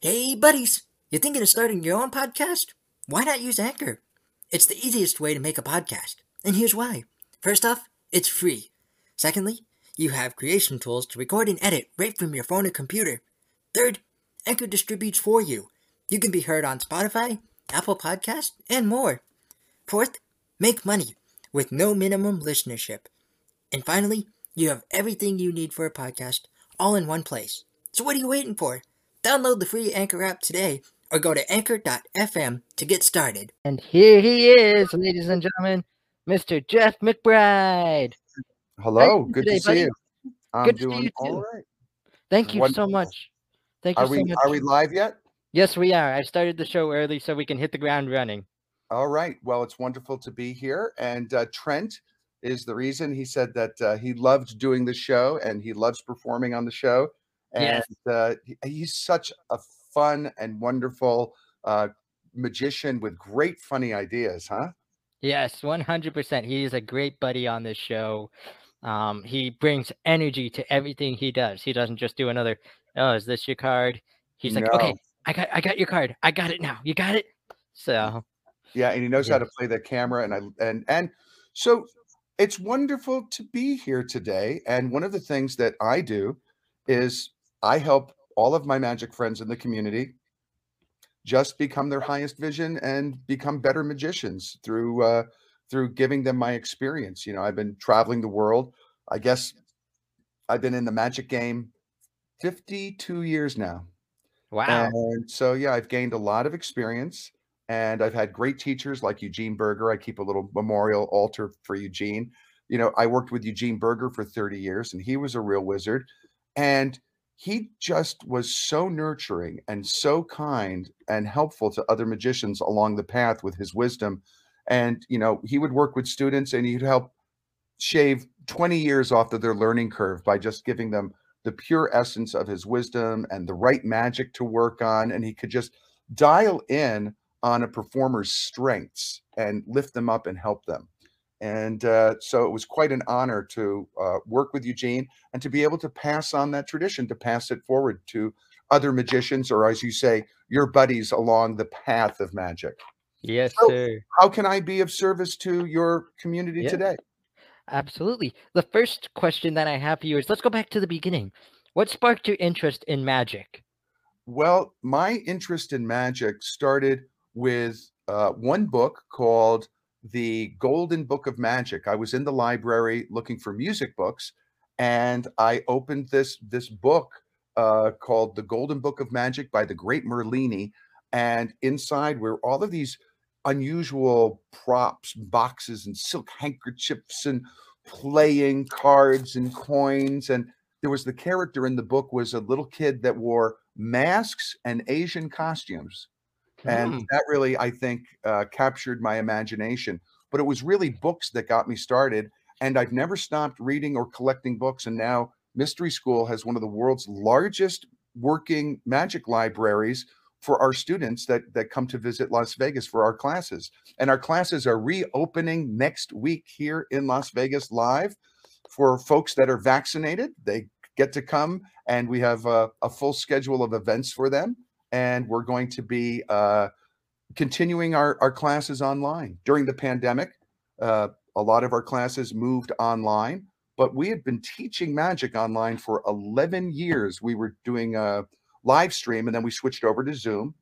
Hey, buddies! You thinking of starting your own podcast? Why not use Anchor? It's the easiest way to make a podcast, and here's why. First off, it's free. Secondly, you have creation tools to record and edit right from your phone or computer. Third, Anchor distributes for you. You can be heard on Spotify, Apple Podcast, and more. Fourth, make money with no minimum listenership. And finally, you have everything you need for a podcast all in one place. So what are you waiting for? Download the free Anchor app today or go to anchor.fm to get started. And here he is, ladies and gentlemen, Mr. Jeff McBride. Hello, good today, to see buddy. you. I'm Good to see you all too. Thank you so much. Thank you Are so we much. are we live yet? Yes, we are. I started the show early so we can hit the ground running. All right. Well, it's wonderful to be here. And uh, Trent is the reason. He said that uh, he loved doing the show and he loves performing on the show. And Yes. uh, he's such a fun and wonderful uh, magician with great funny ideas, huh? Yes, 100%. He is a great buddy on this show. Um, he brings energy to everything he does. He doesn't just do another, oh, is this your card? He's like, okay, I got I got your card. I got it now. You got it? So Yeah, and he knows how to play the camera, and I and and so it's wonderful to be here today. And one of the things that I do is I help all of my magic friends in the community just become their highest vision and become better magicians through uh, through giving them my experience. You know, I've been traveling the world. I guess I've been in the magic game 52 years now. wow. And so, yeah, I've gained a lot of experience and I've had great teachers like Eugene Burger. I keep a little memorial altar for Eugene. You know, I worked with Eugene Burger for 30 years and he was a real wizard. And he just was so nurturing and so kind and helpful to other magicians along the path with his wisdom. And, you know, he would work with students and he'd help shave 20 years off of their learning curve by just giving them the pure essence of his wisdom and the right magic to work on. And he could just dial in on a performer's strengths and lift them up and help them. And uh, so it was quite an honor to uh, work with Eugene and to be able to pass on that tradition, to pass it forward to other magicians, or as you say, your buddies along the path of magic. Yes, so- sir. How can I be of service to your community Yeah. today? Absolutely. The first question that I have for you is let's go back to the beginning. What sparked your interest in magic? Well, my interest in magic started with uh, one book called The Golden Book of Magic. I was in the library looking for music books, and I opened this this book uh, called The Golden Book of Magic by the Great Merlini, and inside were all of these unusual props, boxes, and silk handkerchiefs, and playing cards and coins, and there was the character in the book was a little kid that wore masks and Asian costumes. And Hmm, that really, I think, uh, captured my imagination. But it was really books that got me started. And I've never stopped reading or collecting books. And now Mystery School has one of the world's largest working magic libraries for our students that, that come to visit Las Vegas for our classes. And our classes are reopening next week here in Las Vegas live for folks that are vaccinated. They get to come, and we have a, a full schedule of events for them and we're going to be uh, continuing our, our classes online. During the pandemic, uh, a lot of our classes moved online, but we had been teaching magic online for 11 years. We were doing a live stream and then we switched over to Zoom.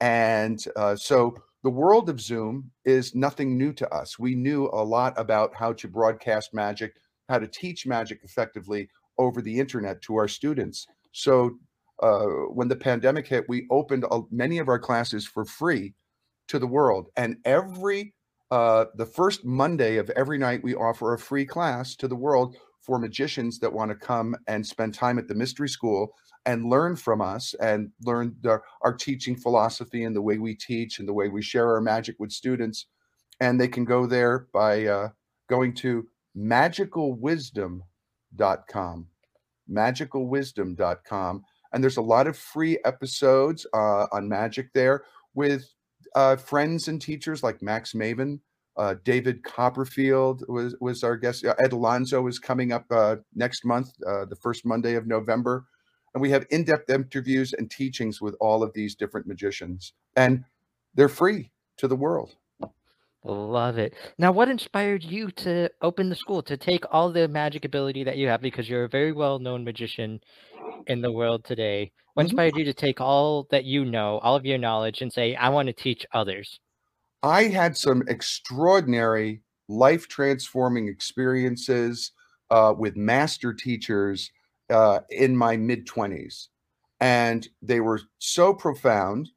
And uh, so the world of Zoom is nothing new to us. We knew a lot about how to broadcast magic, how to teach magic effectively over the internet to our students. So uh, when the pandemic hit, we opened uh, many of our classes for free to the world. And every uh, the first Monday of every night, we offer a free class to the world for magicians that want to come and spend time at the mystery school and learn from us and learn the, our teaching philosophy and the way we teach and the way we share our magic with students. And they can go there by uh, going to magicalwisdom.com. Magicalwisdom.com and there's a lot of free episodes uh, on magic there with uh, friends and teachers like Max Maven, uh, David Copperfield was was our guest. Ed Alonzo is coming up uh, next month, uh, the first Monday of November, and we have in-depth interviews and teachings with all of these different magicians and they're free to the world Love it. Now, what inspired you to open the school to take all the magic ability that you have because you're a very well-known magician in the world today? What Mhm. inspired you to take all that you know, all of your knowledge, and say, I want to teach others? I had some extraordinary life transforming experiences uh, with master teachers uh, in my mid 20s. And they were so profound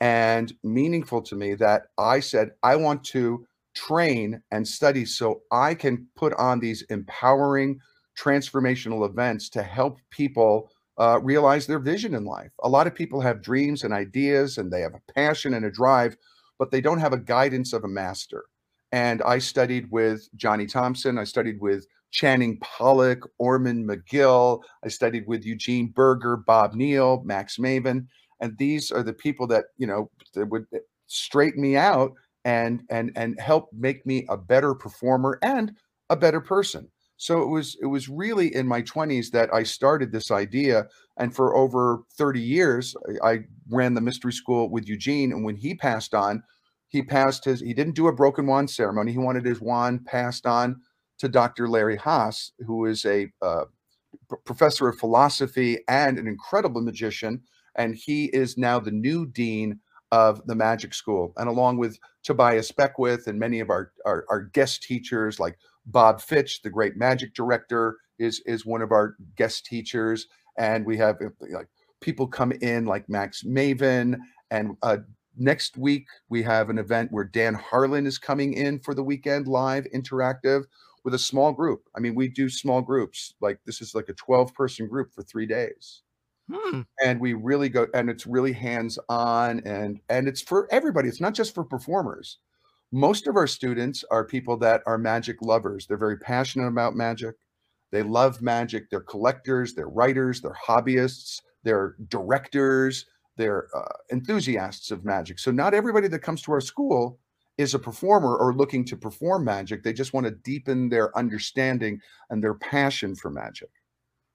and meaningful to me that I said, I want to train and study so I can put on these empowering transformational events to help people uh, realize their vision in life. A lot of people have dreams and ideas and they have a passion and a drive, but they don't have a guidance of a master. And I studied with Johnny Thompson. I studied with Channing Pollock, Ormond McGill. I studied with Eugene Burger, Bob Neale, Max Maven. And these are the people that, you know, that would eh, straighten me out and and and help make me a better performer and a better person. So it was it was really in my 20s that I started this idea. And for over 30 years, I, I ran the mystery school with Eugene. And when he passed on, he passed his he didn't do a broken wand ceremony. He wanted his wand passed on to Dr. Larry Hass, who is a uh, professor of philosophy and an incredible magician. And he is now the new dean of the magic school. And along with Tobias Beckwith and many of our, our, our guest teachers, like Bob Fitch, the great magic director, is, is one of our guest teachers. And we have uh, like people come in like Max Maven. And uh, next week, we have an event where Dan Harlan is coming in for the weekend live interactive with a small group. I mean, we do small groups. Like this is like a 12 person group for three days. Hmm. And we really go and it's really hands on and and it's for everybody. It's not just for performers. Most of our students are people that are magic lovers. They're very passionate about magic. They love magic. They're collectors, they're writers, they're hobbyists, they're directors, they're uh, enthusiasts of magic. So not everybody that comes to our school is a performer or looking to perform magic. They just want to deepen their understanding and their passion for magic.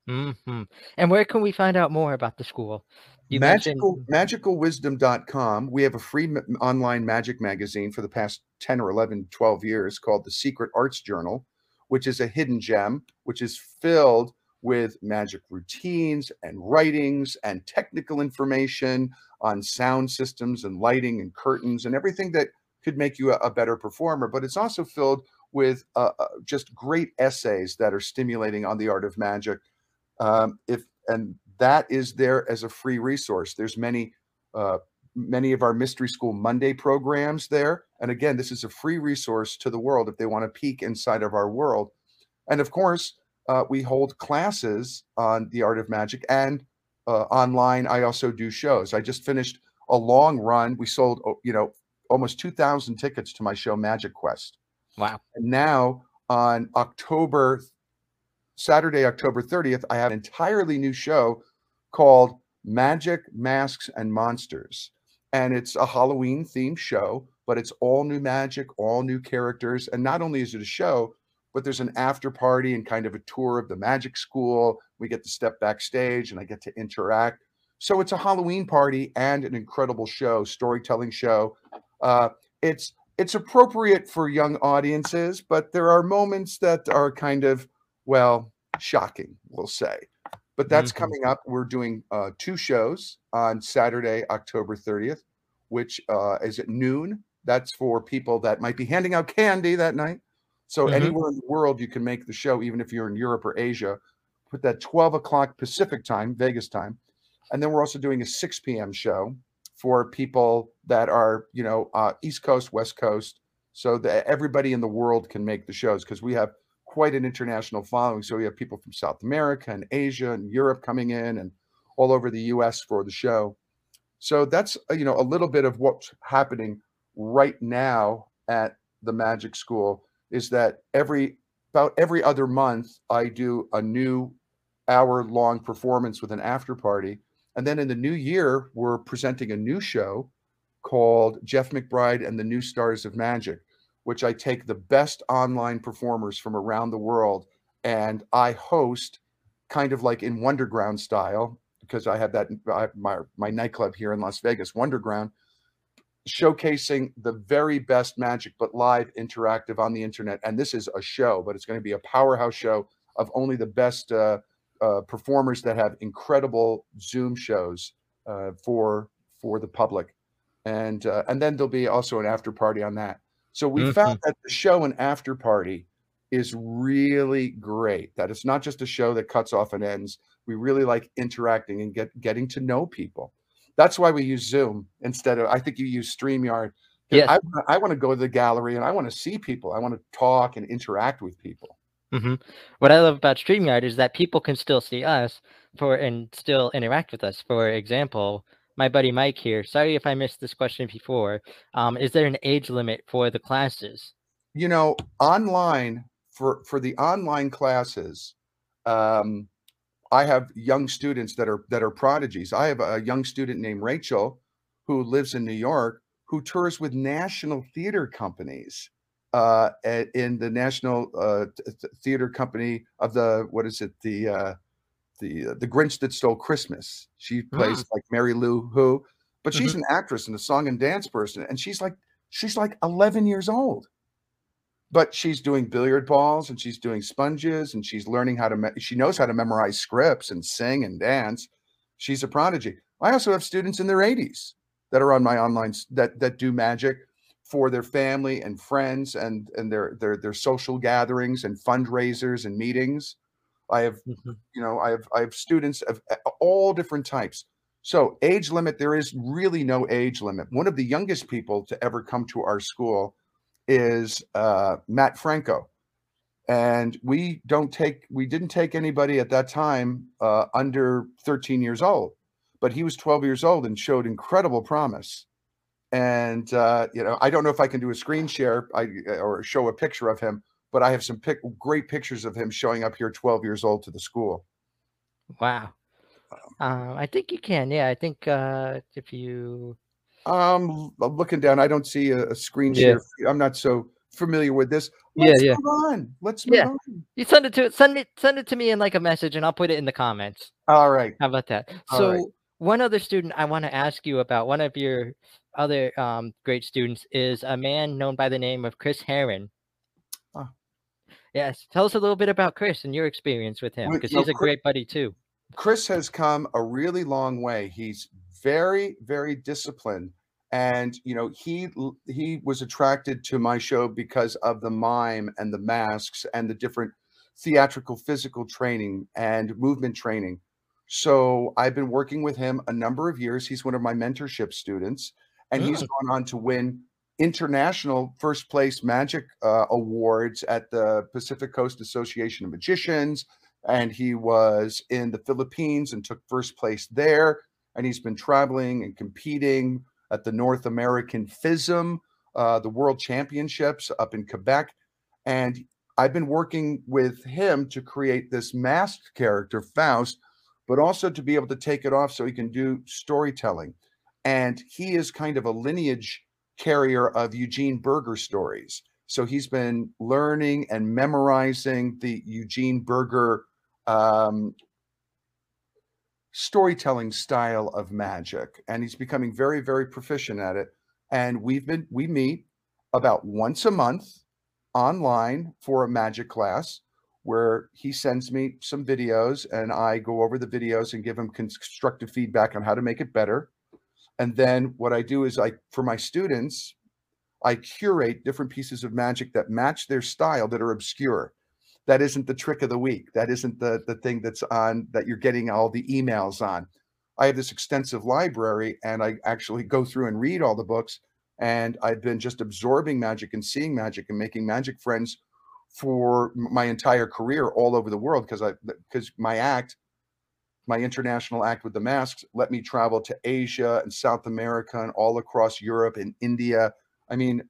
Hmm And where can we find out more about the school? You mentioned Magical magicalwisdom.com. We have a free online magic magazine for the past 10 or 11, 12 years called the Secret Arts Journal, which is a hidden gem, which is filled with magic routines and writings and technical information on sound systems and lighting and curtains and everything that could make you a, a better performer. But it's also filled with uh, uh, just great essays that are stimulating on the art of magic. Um, if and that is there as a free resource. There's many uh, many of our mystery school Monday programs there, and again, this is a free resource to the world if they want to peek inside of our world. And of course, uh, we hold classes on the art of magic and uh, online. I also do shows. I just finished a long run. We sold, oh, you know, almost 2,000 tickets to my show Magic Quest. wow. And now on October, Saturday, October 30th, I have an entirely new show called Magic, Masks, and Monsters. And it's a Halloween themed show, but it's all new magic, all new characters. And not only is it a show, but there's an after party and kind of a tour of the magic school. We get to step backstage and I get to interact. So it's a Halloween party and an incredible show, storytelling show. Uh, it's it's appropriate for young audiences, but there are moments that are kind of well shocking, we'll say. But that's Mhm. coming up. We're doing uh, two shows on Saturday, October 30th, which uh, is at noon. That's for people that might be handing out candy that night. So Mhm. anywhere in the world, you can make the show, even if you're in Europe or Asia. Put that 12 o'clock Pacific time, Vegas time. And then we're also doing a 6 p.m. show for people that are, you know, uh, East Coast, West Coast, so that everybody in the world can make the shows because we have quite an international following. So we have people from South America and Asia and Europe coming in and all over the US for the show. So that's, uh, you know, a little bit of what's happening right now at the Magic School is that every about every other month I do a new hour long performance with an after party. And then in the new year, we're presenting a new show called Jeff McBride and the New Stars of Magic, which I take the best online performers from around the world and I host kind of like in Wonderground style because I have that I, my my nightclub here in Las Vegas, Wonderground, showcasing the very best magic, but live, interactive on the internet. And this is a show, but it's going to be a powerhouse show of only the best uh, uh, performers that have incredible Zoom shows uh, for for the public, and uh, and then there'll be also an after party on that. So we mm-hmm. found that the show and after party is really great. That it's not just a show that cuts off and ends. We really like interacting and get getting to know people. That's why we use Zoom instead of I think you use StreamYard. Yeah. I, I want to go to the gallery and I want to see people. I want to talk and interact with people. Mm-hmm. What I love about StreamYard is that people can still see us for and still interact with us. For example, my buddy Mike here. Sorry if I missed this question before. Um, is there an age limit for the classes? You know, online for for the online classes, um, I have young students that are that are prodigies. I have a young student named Rachel who lives in New York who tours with national theater companies uh, in the national uh, theater company of the what is it the uh, the uh, the Grinch that stole Christmas. She plays mm. like Mary Lou Who, but she's mm-hmm. an actress and a song and dance person, and she's like she's like 11 years old but she's doing billiard balls and she's doing sponges and she's learning how to me- she knows how to memorize scripts and sing and dance she's a prodigy i also have students in their 80s that are on my online that that do magic for their family and friends and and their their their social gatherings and fundraisers and meetings i have mm-hmm. you know i have i have students of all different types so age limit there is really no age limit one of the youngest people to ever come to our school is uh, Matt Franco, and we don't take we didn't take anybody at that time uh, under 13 years old, but he was 12 years old and showed incredible promise. And uh, you know, I don't know if I can do a screen share I, or show a picture of him, but I have some pic- great pictures of him showing up here 12 years old to the school. Wow. Um, I think you can. Yeah, I think uh, if you um, I'm looking down. I don't see a, a screen yeah. share. I'm not so familiar with this. Let's yeah, yeah. move on. Let's move yeah. on. You send it to send it send it to me in like a message, and I'll put it in the comments. All right. How about that? All so right. one other student I want to ask you about, one of your other um, great students is a man known by the name of Chris Herron. Yes, tell us a little bit about Chris and your experience with him, because he's a great buddy too. Chris has come a really long way. He's very, very disciplined. And you know, he he was attracted to my show because of the mime and the masks and the different theatrical physical training and movement training. So I've been working with him a number of years. He's one of my mentorship students, and he's ah. gone on to win international first place magic uh, awards at the Pacific Coast Association of Magicians. And he was in the Philippines and took first place there and he's been traveling and competing at the North American FISM, uh, the World Championships up in Quebec. And I've been working with him to create this masked character, Faust, but also to be able to take it off so he can do storytelling. And he is kind of a lineage carrier of Eugene Burger stories. So he's been learning and memorizing the Eugene Burger um, storytelling style of magic and he's becoming very very proficient at it and we've been we meet about once a month online for a magic class where he sends me some videos and I go over the videos and give him constructive feedback on how to make it better. And then what I do is I for my students I curate different pieces of magic that match their style that are obscure that isn't the trick of the week. That isn't the the thing that's on that you're getting all the emails on. I have this extensive library and I actually go through and read all the books and I've been just absorbing magic and seeing magic and making magic friends for my entire career all over the world because I because my act my international act with the masks let me travel to Asia and South America and all across Europe and India. I mean,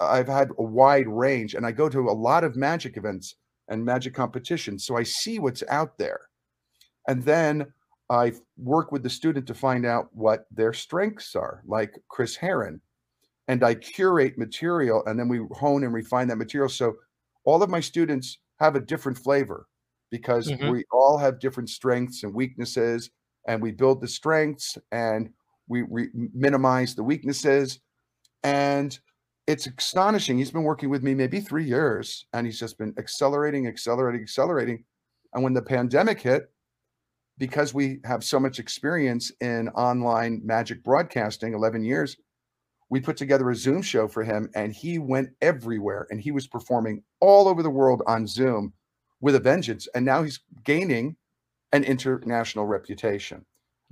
I've had a wide range and I go to a lot of magic events and magic competitions. So I see what's out there. And then I work with the student to find out what their strengths are, like Chris Herron. And I curate material and then we hone and refine that material. So all of my students have a different flavor because mm-hmm. we all have different strengths and weaknesses. and we build the strengths and we, we minimize the weaknesses. And it's astonishing. He's been working with me maybe three years and he's just been accelerating, accelerating, accelerating. And when the pandemic hit, because we have so much experience in online magic broadcasting 11 years we put together a zoom show for him and he went everywhere and he was performing all over the world on zoom with a vengeance and now he's gaining an international reputation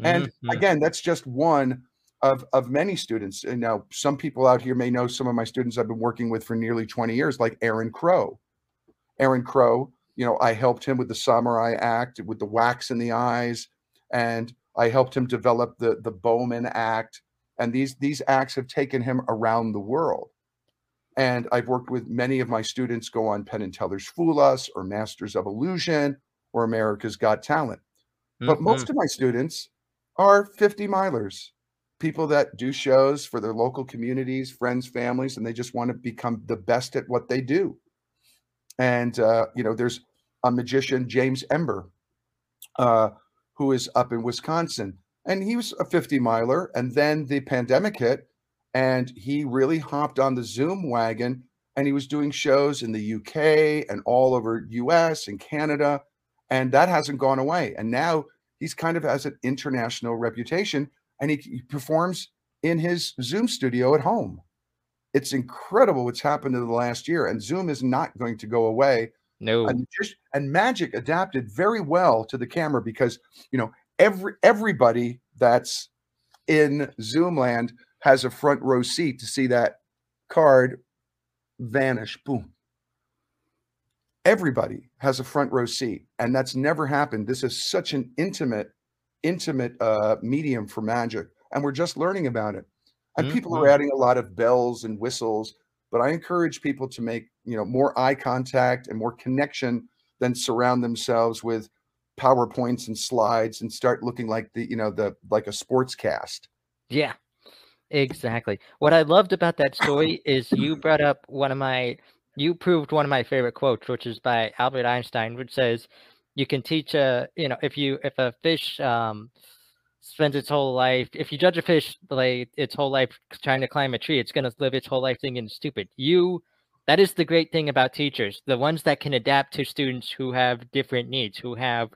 and mm-hmm. again that's just one of of many students and now some people out here may know some of my students i've been working with for nearly 20 years like aaron crow aaron crow you know, I helped him with the Samurai Act, with the wax in the eyes, and I helped him develop the the Bowman Act. And these these acts have taken him around the world. And I've worked with many of my students go on Penn and Teller's Fool Us or Masters of Illusion or America's Got Talent. Mm-hmm. But most of my students are 50 milers, people that do shows for their local communities, friends, families, and they just want to become the best at what they do. And uh, you know, there's a magician, James Ember, uh, who is up in Wisconsin, and he was a 50 miler. And then the pandemic hit, and he really hopped on the Zoom wagon, and he was doing shows in the UK and all over US and Canada, and that hasn't gone away. And now he's kind of has an international reputation, and he, he performs in his Zoom studio at home it's incredible what's happened in the last year, and Zoom is not going to go away. No, and, just, and Magic adapted very well to the camera because you know every everybody that's in Zoom land has a front row seat to see that card vanish. Boom. Everybody has a front row seat, and that's never happened. This is such an intimate, intimate uh, medium for magic, and we're just learning about it and mm-hmm. people are adding a lot of bells and whistles but i encourage people to make you know more eye contact and more connection than surround themselves with powerpoints and slides and start looking like the you know the like a sports cast yeah exactly what i loved about that story is you brought up one of my you proved one of my favorite quotes which is by albert einstein which says you can teach a you know if you if a fish um spends its whole life. If you judge a fish like its whole life trying to climb a tree, it's going to live its whole life thinking stupid. You, that is the great thing about teachers, the ones that can adapt to students who have different needs, who have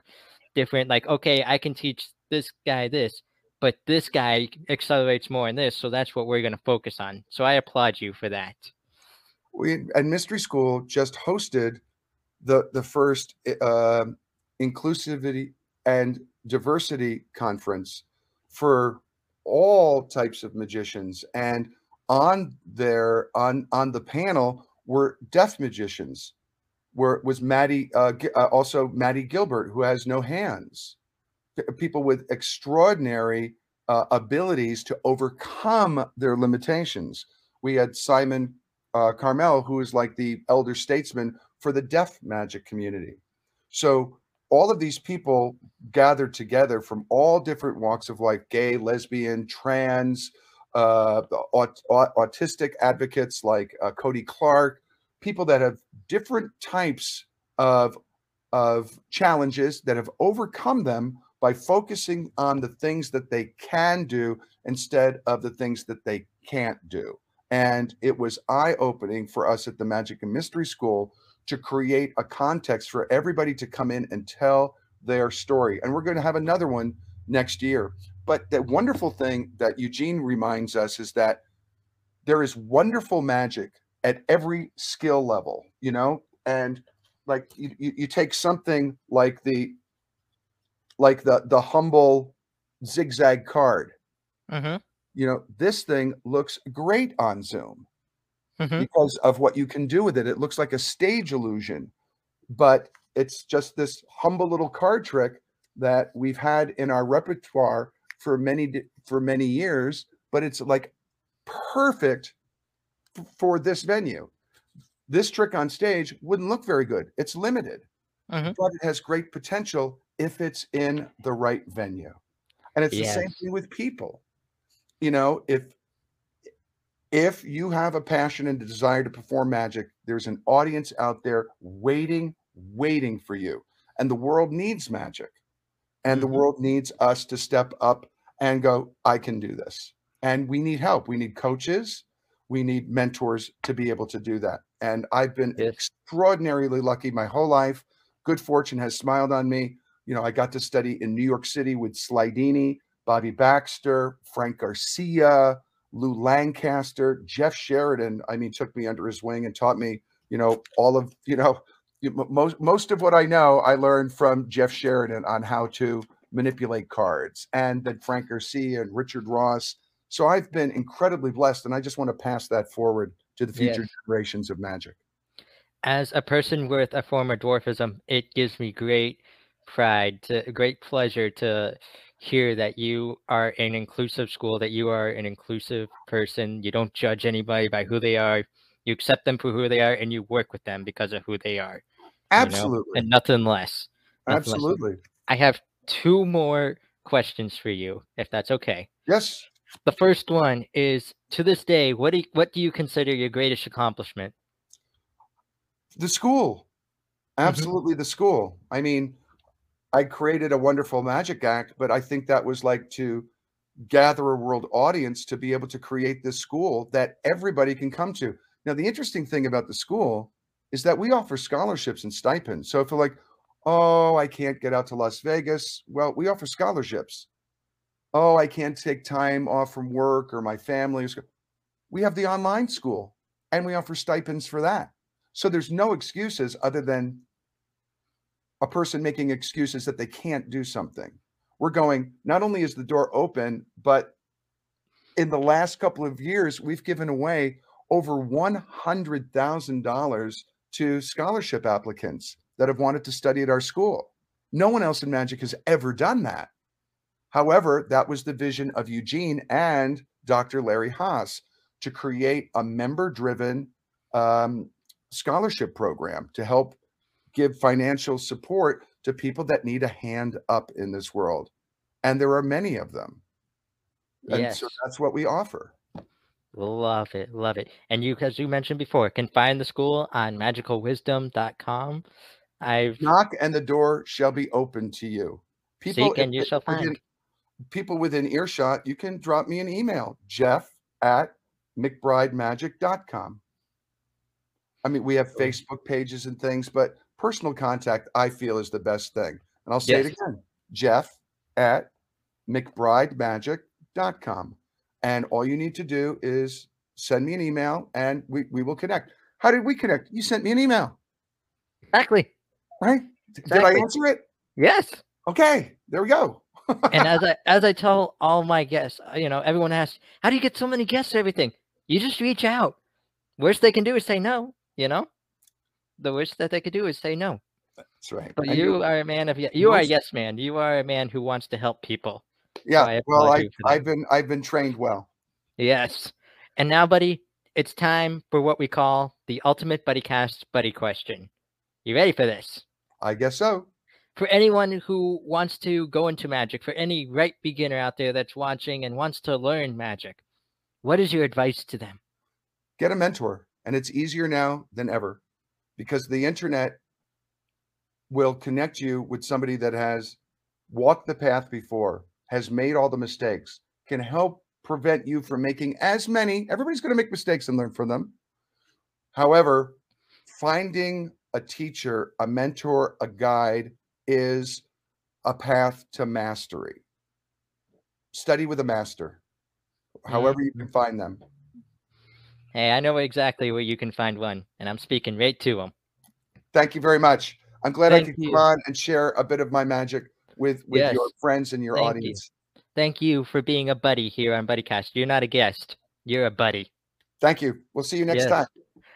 different, like, okay, I can teach this guy this, but this guy accelerates more in this. So that's what we're going to focus on. So I applaud you for that. We at Mystery School just hosted the the first uh, inclusivity and diversity conference for all types of magicians and on there on on the panel were deaf magicians where was maddie uh, uh, also maddie gilbert who has no hands people with extraordinary uh, abilities to overcome their limitations. We had simon uh, carmel who is like the elder statesman for the deaf magic community. So all of these people gathered together from all different walks of life gay lesbian trans uh, aut- autistic advocates like uh, cody clark people that have different types of of challenges that have overcome them by focusing on the things that they can do instead of the things that they can't do and it was eye opening for us at the magic and mystery school to create a context for everybody to come in and tell their story. And we're going to have another one next year. But the wonderful thing that Eugene reminds us is that there is wonderful magic at every skill level, you know, and like you, you, you take something like the like the the humble zigzag card. Mm-hmm. You know, this thing looks great on Zoom mm-hmm. because of what you can do with it. It looks like a stage illusion, but it's just this humble little card trick that we've had in our repertoire for many for many years, but it's like perfect f- for this venue. This trick on stage wouldn't look very good. It's limited, mm-hmm. but it has great potential if it's in the right venue. And it's yes. the same thing with people. You know, if if you have a passion and a desire to perform magic, there's an audience out there waiting, waiting for you. And the world needs magic. And the Mhm. world needs us to step up and go, I can do this. And we need help. We need coaches. We need mentors to be able to do that. And I've been Yes. extraordinarily lucky my whole life. Good fortune has smiled on me. You know, I got to study in New York City with Slidini, Bobby Baxter, Frank Garcia, Lou Lancaster, Jeff Sheridan. I mean, took me under his wing and taught me, you know, all of, you know, most most of what I know, I learned from Jeff Sheridan on how to manipulate cards, and then Frank Garcia and Richard Ross. So I've been incredibly blessed, and I just want to pass that forward to the future Yes. generations of magic. As a person with a form of dwarfism, it gives me great pride, to great pleasure to hear that you are an inclusive school, that you are an inclusive person. You don't judge anybody by who they are. You accept them for who they are, and you work with them because of who they are. you know, Absolutely, and nothing less. nothing less. absolutely. I have two more questions for you, if that's okay. Yes, The first one is to this day, what do you, what do you consider your greatest accomplishment? the school mm-hmm. absolutely the school i mean i created a wonderful magic act but i think that was like to gather a world audience to be able to create this school that everybody can come to. Now the interesting thing about the school is that we offer scholarships and stipends. So if you're like oh i can't get out to las vegas well we offer scholarships. Oh i can't take time off from work or my family we have the online school and we offer stipends for that. So there's no excuses other than a person making excuses that they can't do something. We're going, not only is the door open, but in the last couple of years, we've given away over $100,000 to scholarship applicants that have wanted to study at our school. No one else in magic has ever done that. However, that was the vision of Eugene and Dr. Larry Hass to create a member driven um, scholarship program to help give financial support to people that need a hand up in this world. And there are many of them. And Yes. so that's what we offer. Love it, love it. And you, as you mentioned before, can find the school on magicalwisdom.com. I've Knock and the door shall be open to you. People, seek and you shall within- people within earshot, you can drop me an email, jeff at mcbridemagic.com. I mean, we have Facebook pages and things, but personal contact, I feel, is the best thing. And I'll say it again Jeff at mcbridemagic.com. And all you need to do is send me an email and we, we will connect. How did we connect? You sent me an email, Exactly. right? Did I answer it? Yes. Okay, there we go. and as I as I tell all my guests, uh, you know, everyone asks, "How do you get so many guests? Everything? You just reach out. Worst they can do is say no. You know, the worst that they could do is say no. That's right. But And you are a man of you are a yes man. You are a man who wants to help people. yeah. I well, I, you for that. I've been I've been trained well. Yes. And now, buddy, it's time for what we call the ultimate buddy cast buddy question. You ready for this? I guess so. For anyone who wants to go into magic, for any right beginner out there that's watching and wants to learn magic, what is your advice to them? Get a mentor, and it's easier now than ever because the internet will connect you with somebody that has walked the path before, has made all the mistakes, can help prevent you from making as many. Everybody's going to make mistakes and learn from them. However, finding a teacher, a mentor, a guide is a path to mastery. Study with a master, however mm-hmm. you can find them. Hey, I know exactly where you can find one, and I'm speaking right to them. Thank you very much. I'm glad I could you. come on and share a bit of my magic with with your friends and your Thank you. audience. Thank you for being a buddy here on BuddyCast. You're not a guest. You're a buddy. Thank you. We'll see you next Yes. time.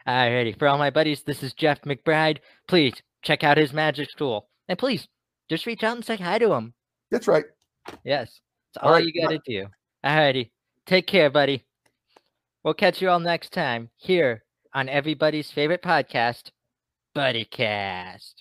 Alrighty, for all my buddies, this is Jeff McBride. Please check out his magic school, and please just reach out and say hi to him. That's right. Yes, it's All all, right, you gotta do. Alrighty, take care, buddy. We'll catch you all next time here on everybody's favorite podcast, BuddyCast.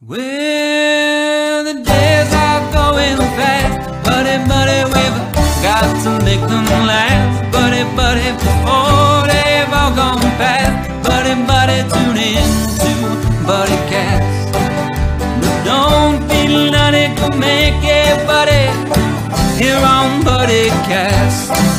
Well, the days are going fast, buddy, buddy, we've got to make them last, buddy, buddy, before they've all gone past, buddy, buddy, tune in to Buddy Cast. But don't feel none to make it, buddy, here on Buddy Cast.